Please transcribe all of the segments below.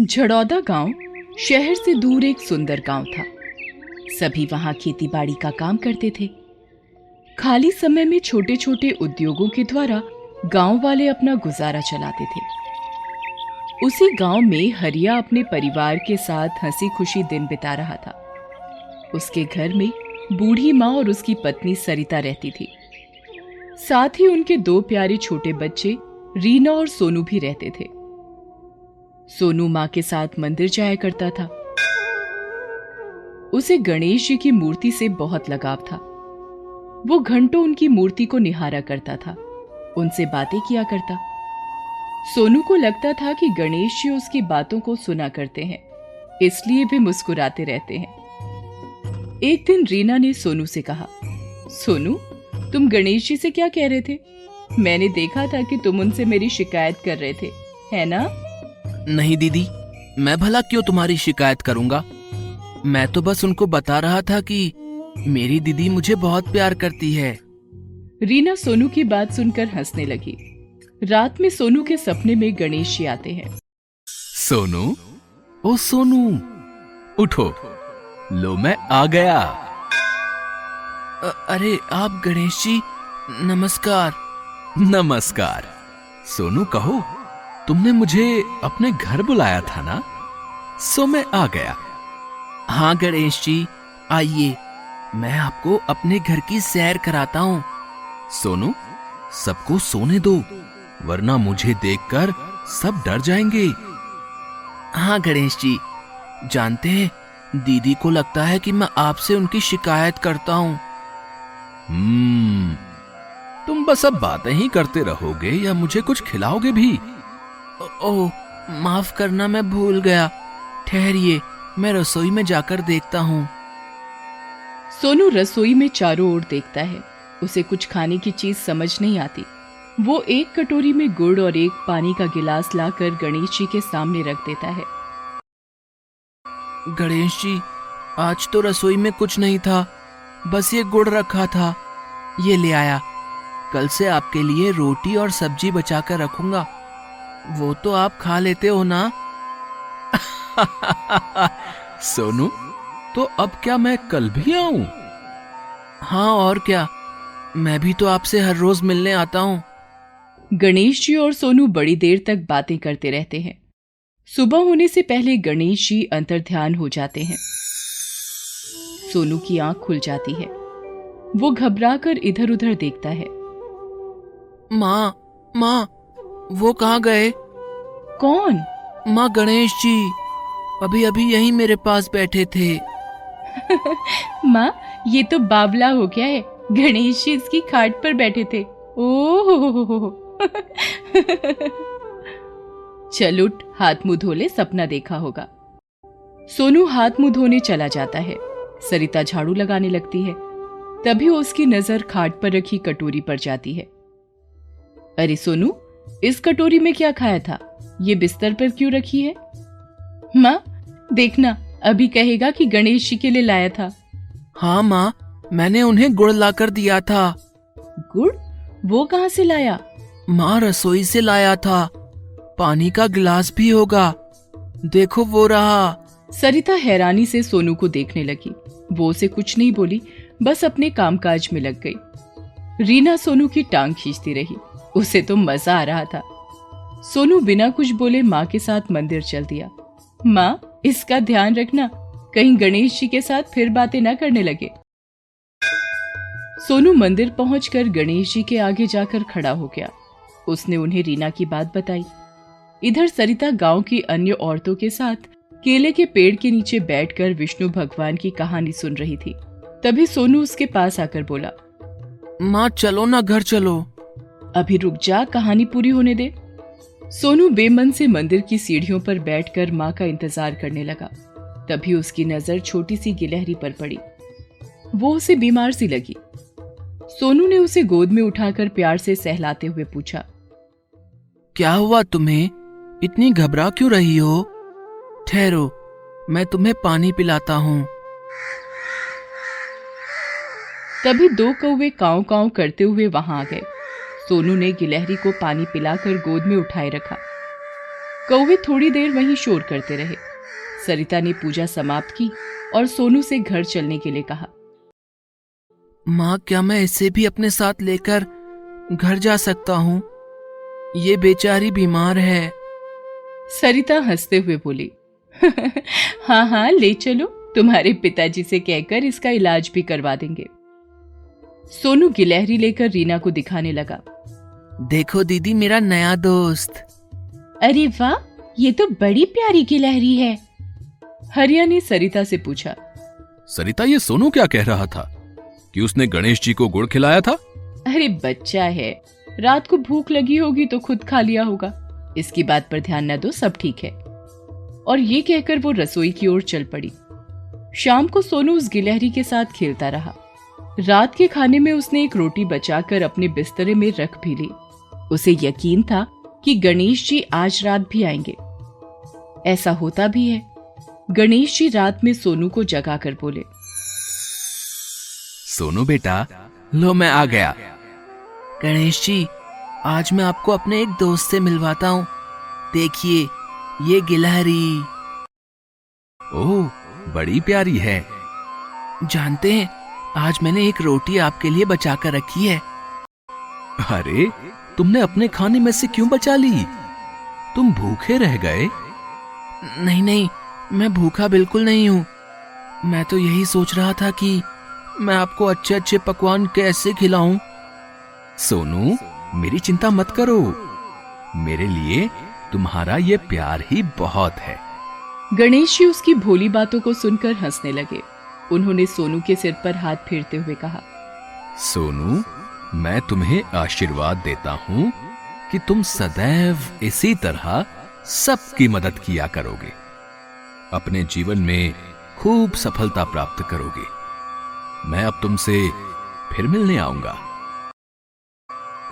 झड़ौदा गाँव शहर से दूर एक सुंदर गाँव था। सभी वहाँ खेतीबाड़ी का काम करते थे। खाली समय में छोटे छोटे उद्योगों के द्वारा गाँव वाले अपना गुजारा चलाते थे। उसी गाँव में हरिया अपने परिवार के साथ हँसी खुशी दिन बिता रहा था। उसके घर में बूढ़ी माँ और उसकी पत्नी सरिता रहती थी। साथ ही उनके दो प्यारे छोटे बच्चे रीना और सोनू भी रहते थे। सोनू माँ के साथ मंदिर जाया करता था। उसे गणेश जी की मूर्ति से बहुत लगाव था। वो घंटों उनकी मूर्ति को निहारा करता था। उनसे बातें किया करता। सोनू को लगता था कि गणेश जी उसकी बातों को सुना करते हैं, इसलिए वे मुस्कुराते रहते हैं। एक दिन रीना ने सोनू से कहा, सोनू, तुम गणेश जी से क्या कह रहे थे? मैंने देखा था कि तुम उनसे मेरी शिकायत कर रहे थे, है ना? नहीं दीदी मैं भला क्यों तुम्हारी शिकायत करूँगा? मैं तो बस उनको बता रहा था कि मेरी दीदी मुझे बहुत प्यार करती है। रीना सोनू की बात सुनकर हंसने लगी। रात में सोनू के सपने में गणेश जी आते हैं। सोनू? ओ सोनू उठो। लो मैं आ गया। अ- अरे आप गणेश जी नमस्कार। नमस्कार। सोनू कहो। तुमने मुझे अपने घर बुलाया था ना? सो मैं आ गया। हाँ गणेश जी, आइए। मैं आपको अपने घर की सैर कराता हूँ। सोनू, सबको सोने दो, वरना मुझे देखकर सब डर जाएँगे। हाँ गणेश जी। जानते हैं, दीदी को लगता है कि मैं आपसे उनकी शिकायत करता हूँ। हम्म। तुम बस अब बातें ही करते रहोगे या मुझे कुछ खिलाओगे भी? ओ, ओ माफ़ करना मैं भूल गया। ठहरिए मैं रसोई में जाकर देखता हूँ। सोनू रसोई में चारों ओर देखता है। उसे कुछ खाने की चीज़ समझ नहीं आती। वो एक कटोरी में गुड़ और एक पानी का गिलास लाकर गणेश जी के सामने रख देता है। गणेश जी आज तो रसोई में कुछ नहीं था। बस ये गुड़ रखा था। ये ले आया। कल से आपके लिए रोटी और सब्ज़ी बचा कर रखूँगा। वो तो आप खा लेते हो ना? सोनू तो अब क्या मैं कल भी आऊँ? हाँ और क्या? मैं भी तो आपसे हर रोज मिलने आता हूँ। गणेश जी और सोनू बड़ी देर तक बातें करते रहते हैं। सुबह होने से पहले गणेश जी अंतर ध्यान हो जाते हैं। सोनू की आँख खुल जाती है। वो घबराकर इधर उधर देखता है। माँ माँ वो कहाँ गए? कौन? माँ गणेश जी अभी अभी यही मेरे पास बैठे थे। माँ ये तो बावला हो गया है। गणेश जी इसकी खाट पर बैठे थे। ओह! चल उठ हाथ मुँह धो ले सपना देखा होगा। सोनू हाथ मुँह धोने चला जाता है। सरिता झाड़ू लगाने लगती है। तभी उसकी नज़र खाट पर रखी कटोरी पर जाती है। अरे सोनू इस कटोरी में क्या खाया था? ये बिस्तर पर क्यों रखी है? माँ देखना अभी कहेगा कि गणेश जी के लिए लाया था। हाँ माँ मैंने उन्हें गुड़ लाकर दिया था। गुड़? वो कहाँ से लाया? माँ रसोई से लाया था। पानी का गिलास भी होगा। देखो वो रहा। सरिता हैरानी से सोनू को देखने लगी। वो उसे कुछ नहीं बोली बस अपने कामकाज में लग गई। रीना सोनू की टांग खींचती रही। उसे तो मज़ा आ रहा था। सोनू बिना कुछ बोले माँ के साथ मंदिर चल दिया। माँ, इसका ध्यान रखना। कहीं गणेश जी के साथ फिर बातें न करने लगे। सोनू मंदिर पहुंचकर गणेश जी के आगे जाकर खड़ा हो गया। उसने उन्हें रीना की बात बताई। इधर सरिता गाँव की अन्य औरतों के साथ केले के पेड़ के नीचे बैठकर विष्णु भगवान की कहानी सुन रही थी। तभी सोनू उसके पास आकर बोला, माँ, चलो ना, घर चलो। अभी रुक जा कहानी पूरी होने दे। सोनू बेमन से मंदिर की सीढ़ियों पर बैठकर माँ का इंतज़ार करने लगा। तभी उसकी नज़र छोटी सी गिलहरी पर पड़ी। वो उसे बीमार सी लगी। सोनू ने उसे गोद में उठाकर प्यार से सहलाते हुए पूछा क्या हुआ तुम्हें? इतनी घबरा क्यों रही हो? ठहरो मैं तुम्हें पानी पिलाता हूँ। तभी दो कौवे काव काव करते हुए वहाँ आ गए। सोनू ने गिलहरी को पानी पिलाकर गोद में उठाए रखा। कौवे थोड़ी देर वहीं शोर करते रहे। सरिता ने पूजा समाप्त की और सोनू से घर चलने के लिए कहा। माँ क्या मैं इसे भी अपने साथ लेकर घर जा सकता हूँ? ये बेचारी बीमार है। सरिता हँसते हुए बोली हाँ हाँ ले चलो तुम्हारे पिताजी से कहकर इसका इलाज भी करवा देंगे। सोनू गिलहरी लेकर रीना को दिखाने लगा। देखो दीदी मेरा नया दोस्त। अरे वाह ये तो बड़ी प्यारी गिलहरी है। हरिया ने सरिता से पूछा। सरिता ये सोनू क्या कह रहा था? कि उसने गणेश जी को गुड़ खिलाया था? अरे बच्चा है रात को भूख लगी होगी तो खुद खा लिया होगा। इसकी बात पर ध्यान न दो सब ठीक है। और ये कहकर वो रसोई की ओर चल पड़ी। शाम को सोनू उस गिलहरी के साथ खेलता रहा। रात के खाने में उसने एक रोटी बचाकर अपने बिस्तरे में रख भी ली। उसे यकीन था कि गणेश जी आज रात भी आएँगे। ऐसा होता भी है। गणेश जी रात में सोनू को जगाकर बोले, सोनू बेटा, लो मैं आ गया। गणेश जी, आज मैं आपको अपने एक दोस्त से मिलवाता हूँ। देखिए, ये गिलहरी। ओह बड़ी प्यारी है। जानते हैं, आज मैंने एक रोटी आपके लिए बचा कर रखी है। अरे तुमने अपने खाने में से क्यों बचा ली? तुम भूखे रह गए। नहीं नहीं मैं भूखा बिल्कुल नहीं हूँ। मैं तो यही सोच रहा था कि मैं आपको अच्छे अच्छे पकवान कैसे खिलाऊं। सोनू मेरी चिंता मत करो। मेरे लिए तुम्हारा ये प्यार ही बहुत है। गणेश जी उसकी भोली बातों को सुनकर हंसने लगे। उन्होंने सोनू के सिर पर हाथ फेरते हुए कहा सोनू मैं तुम्हें आशीर्वाद देता हूँ कि तुम सदैव इसी तरह सबकी मदद किया करोगे। अपने जीवन में खूब सफलता प्राप्त करोगे। मैं अब तुमसे फिर मिलने आऊँगा।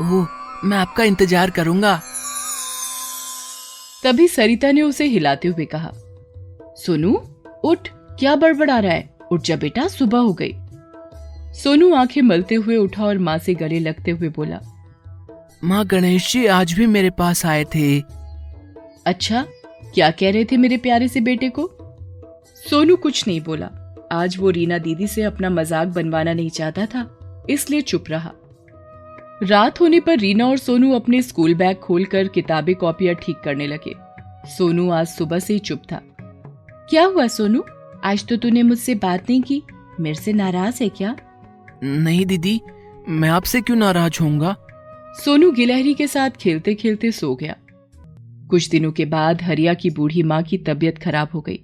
ओह, मैं आपका इंतज़ार करूँगा। तभी सरिता ने उसे हिलाते हुए कहा, सोनू, उठ, क्या बड़बड़ा रहा है? उठ जा बेटा, सुबह हो गई। सोनू आँखें मलते हुए उठा और माँ से गले लगते हुए बोला माँ गणेश जी आज भी मेरे पास आए थे। अच्छा क्या कह रहे थे मेरे प्यारे से बेटे को? सोनू कुछ नहीं बोला। आज वो रीना दीदी से अपना मज़ाक बनवाना नहीं चाहता था इसलिए चुप रहा। रात होने पर रीना और सोनू अपने स्कूल बैग खोलकर किताबें कॉपियाँ ठीक करने लगे। सोनू आज सुबह से ही चुप था। क्या हुआ सोनू? आज तो तूने मुझसे बात नहीं की। मेरे से नाराज़ है क्या? नहीं दीदी मैं आपसे क्यों नाराज़ होऊँगा? सोनू गिलहरी के साथ खेलते खेलते सो गया। कुछ दिनों के बाद हरिया की बूढ़ी माँ की तबीयत खराब हो गई।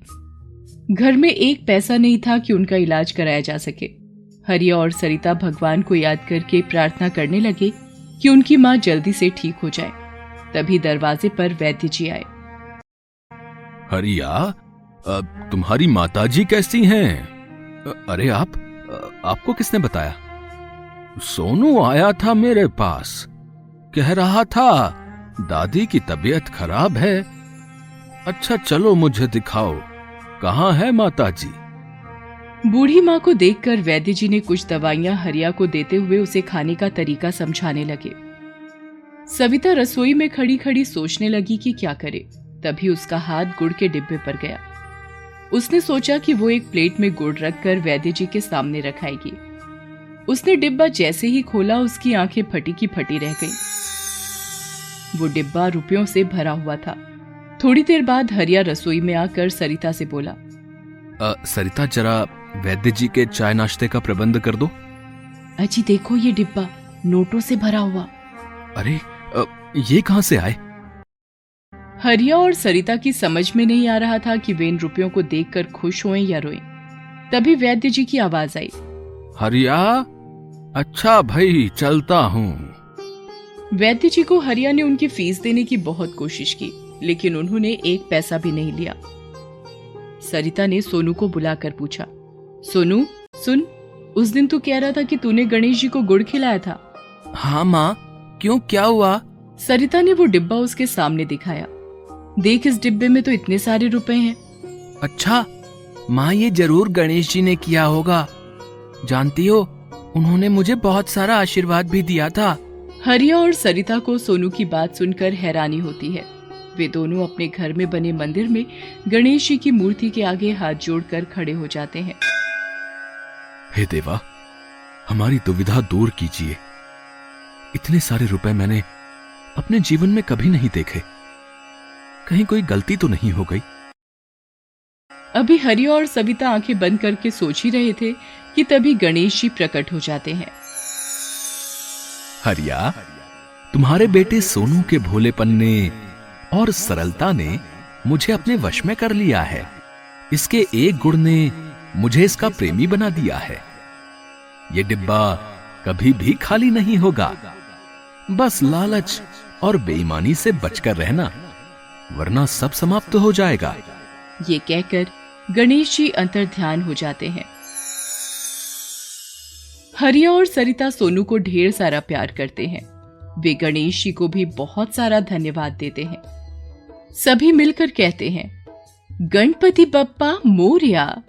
घर में एक पैसा नहीं था कि उनका इलाज कराया जा सके। हरिया और सरिता भगवान को याद करके प्रार्थना करने लगे कि उनकी माँ जल्दी से ठीक हो जाए। तभी दरवाजे पर वैद्य जी आए। हरिया तुम्हारी माताजी कैसी हैं? अरे आप आपको किसने बताया? सोनू आया था मेरे पास। कह रहा था, दादी की तबीयत खराब है। अच्छा चलो मुझे दिखाओ। कहाँ है माताजी? बूढ़ी माँ को देखकर वैद्य जी ने कुछ दवाइयाँ हरिया को देते हुए उसे खाने का तरीका समझाने लगे। सविता रसोई में खड़ी खड़ी सोचने लगी कि क्या करे। तभी उसका हाथ गुड़ के डिब्बे पर गया। उसने सोचा कि वो एक प्लेट में गुड़ रखकर वैद्य जी के सामने रखाएगी। उसने डिब्बा जैसे ही खोला उसकी आँखें फटी की फटी रह गईं। वो डिब्बा रुपयों से भरा हुआ था। थोड़ी देर बाद हरिया रसोई में आकर सरिता से बोला आ, सरिता जरा वैद्य जी के चाय नाश्ते का प्रबंध कर दो। अजी देखो ये डिब्बा नोटों से भरा हुआ। अरे आ, ये कहाँ से आए? हरिया और सरिता की समझ में नहीं आ रहा था कि वे इन रुपयों को देखकर खुश हों या रोएँ। तभी वैद्य जी की आवाज़ आई। हरिया अच्छा भाई चलता हूँ। वैद्य जी को हरिया ने उनकी फ़ीस देने की बहुत कोशिश की लेकिन उन्होंने एक पैसा भी नहीं लिया। सरिता ने सोनू को बुलाकर पूछा सोनू सुन उस दिन तू कह रहा था कि तूने गणेश जी को गुड़ खिलाया था? हाँ माँ क्यों क्या हुआ? सरिता ने वो डिब्बा उसके सामने दिखाया। देख इस डिब्बे में तो इतने सारे रुपए हैं। अच्छा माँ ये ज़रूर गणेश जी ने किया होगा। जानती हो उन्होंने मुझे बहुत सारा आशीर्वाद भी दिया था। हरिया और सरिता को सोनू की बात सुनकर हैरानी होती है। वे दोनों अपने घर में बने मंदिर में गणेश जी की मूर्ति के आगे हाथ जोड़कर खड़े हो जाते हैं। हे देवा हमारी दुविधा दूर कीजिए। इतने सारे रुपए मैंने अपने जीवन में कभी नहीं देखे। कहीं कोई गलती तो नहीं हो गई? अभी हरि और सविता आँखें बंद करके सोच ही रहे थे कि तभी गणेश जी प्रकट हो जाते हैं। हरिया तुम्हारे बेटे सोनू के भोलेपन ने और सरलता ने मुझे अपने वश में कर लिया है। इसके एक गुण ने मुझे इसका प्रेमी बना दिया है। ये डिब्बा कभी भी खाली नहीं होगा। बस लालच और बेईमानी से बचकर रहना। वरना सब समाप्त हो जाएगा। ये कहकर गणेश जी अंतर ध्यान हो जाते हैं। हरिया और सरिता सोनू को ढेर सारा प्यार करते हैं। वे गणेश जी को भी बहुत सारा धन्यवाद देते हैं। सभी मिलकर कहते हैं, गणपति बप्पा मोरिया।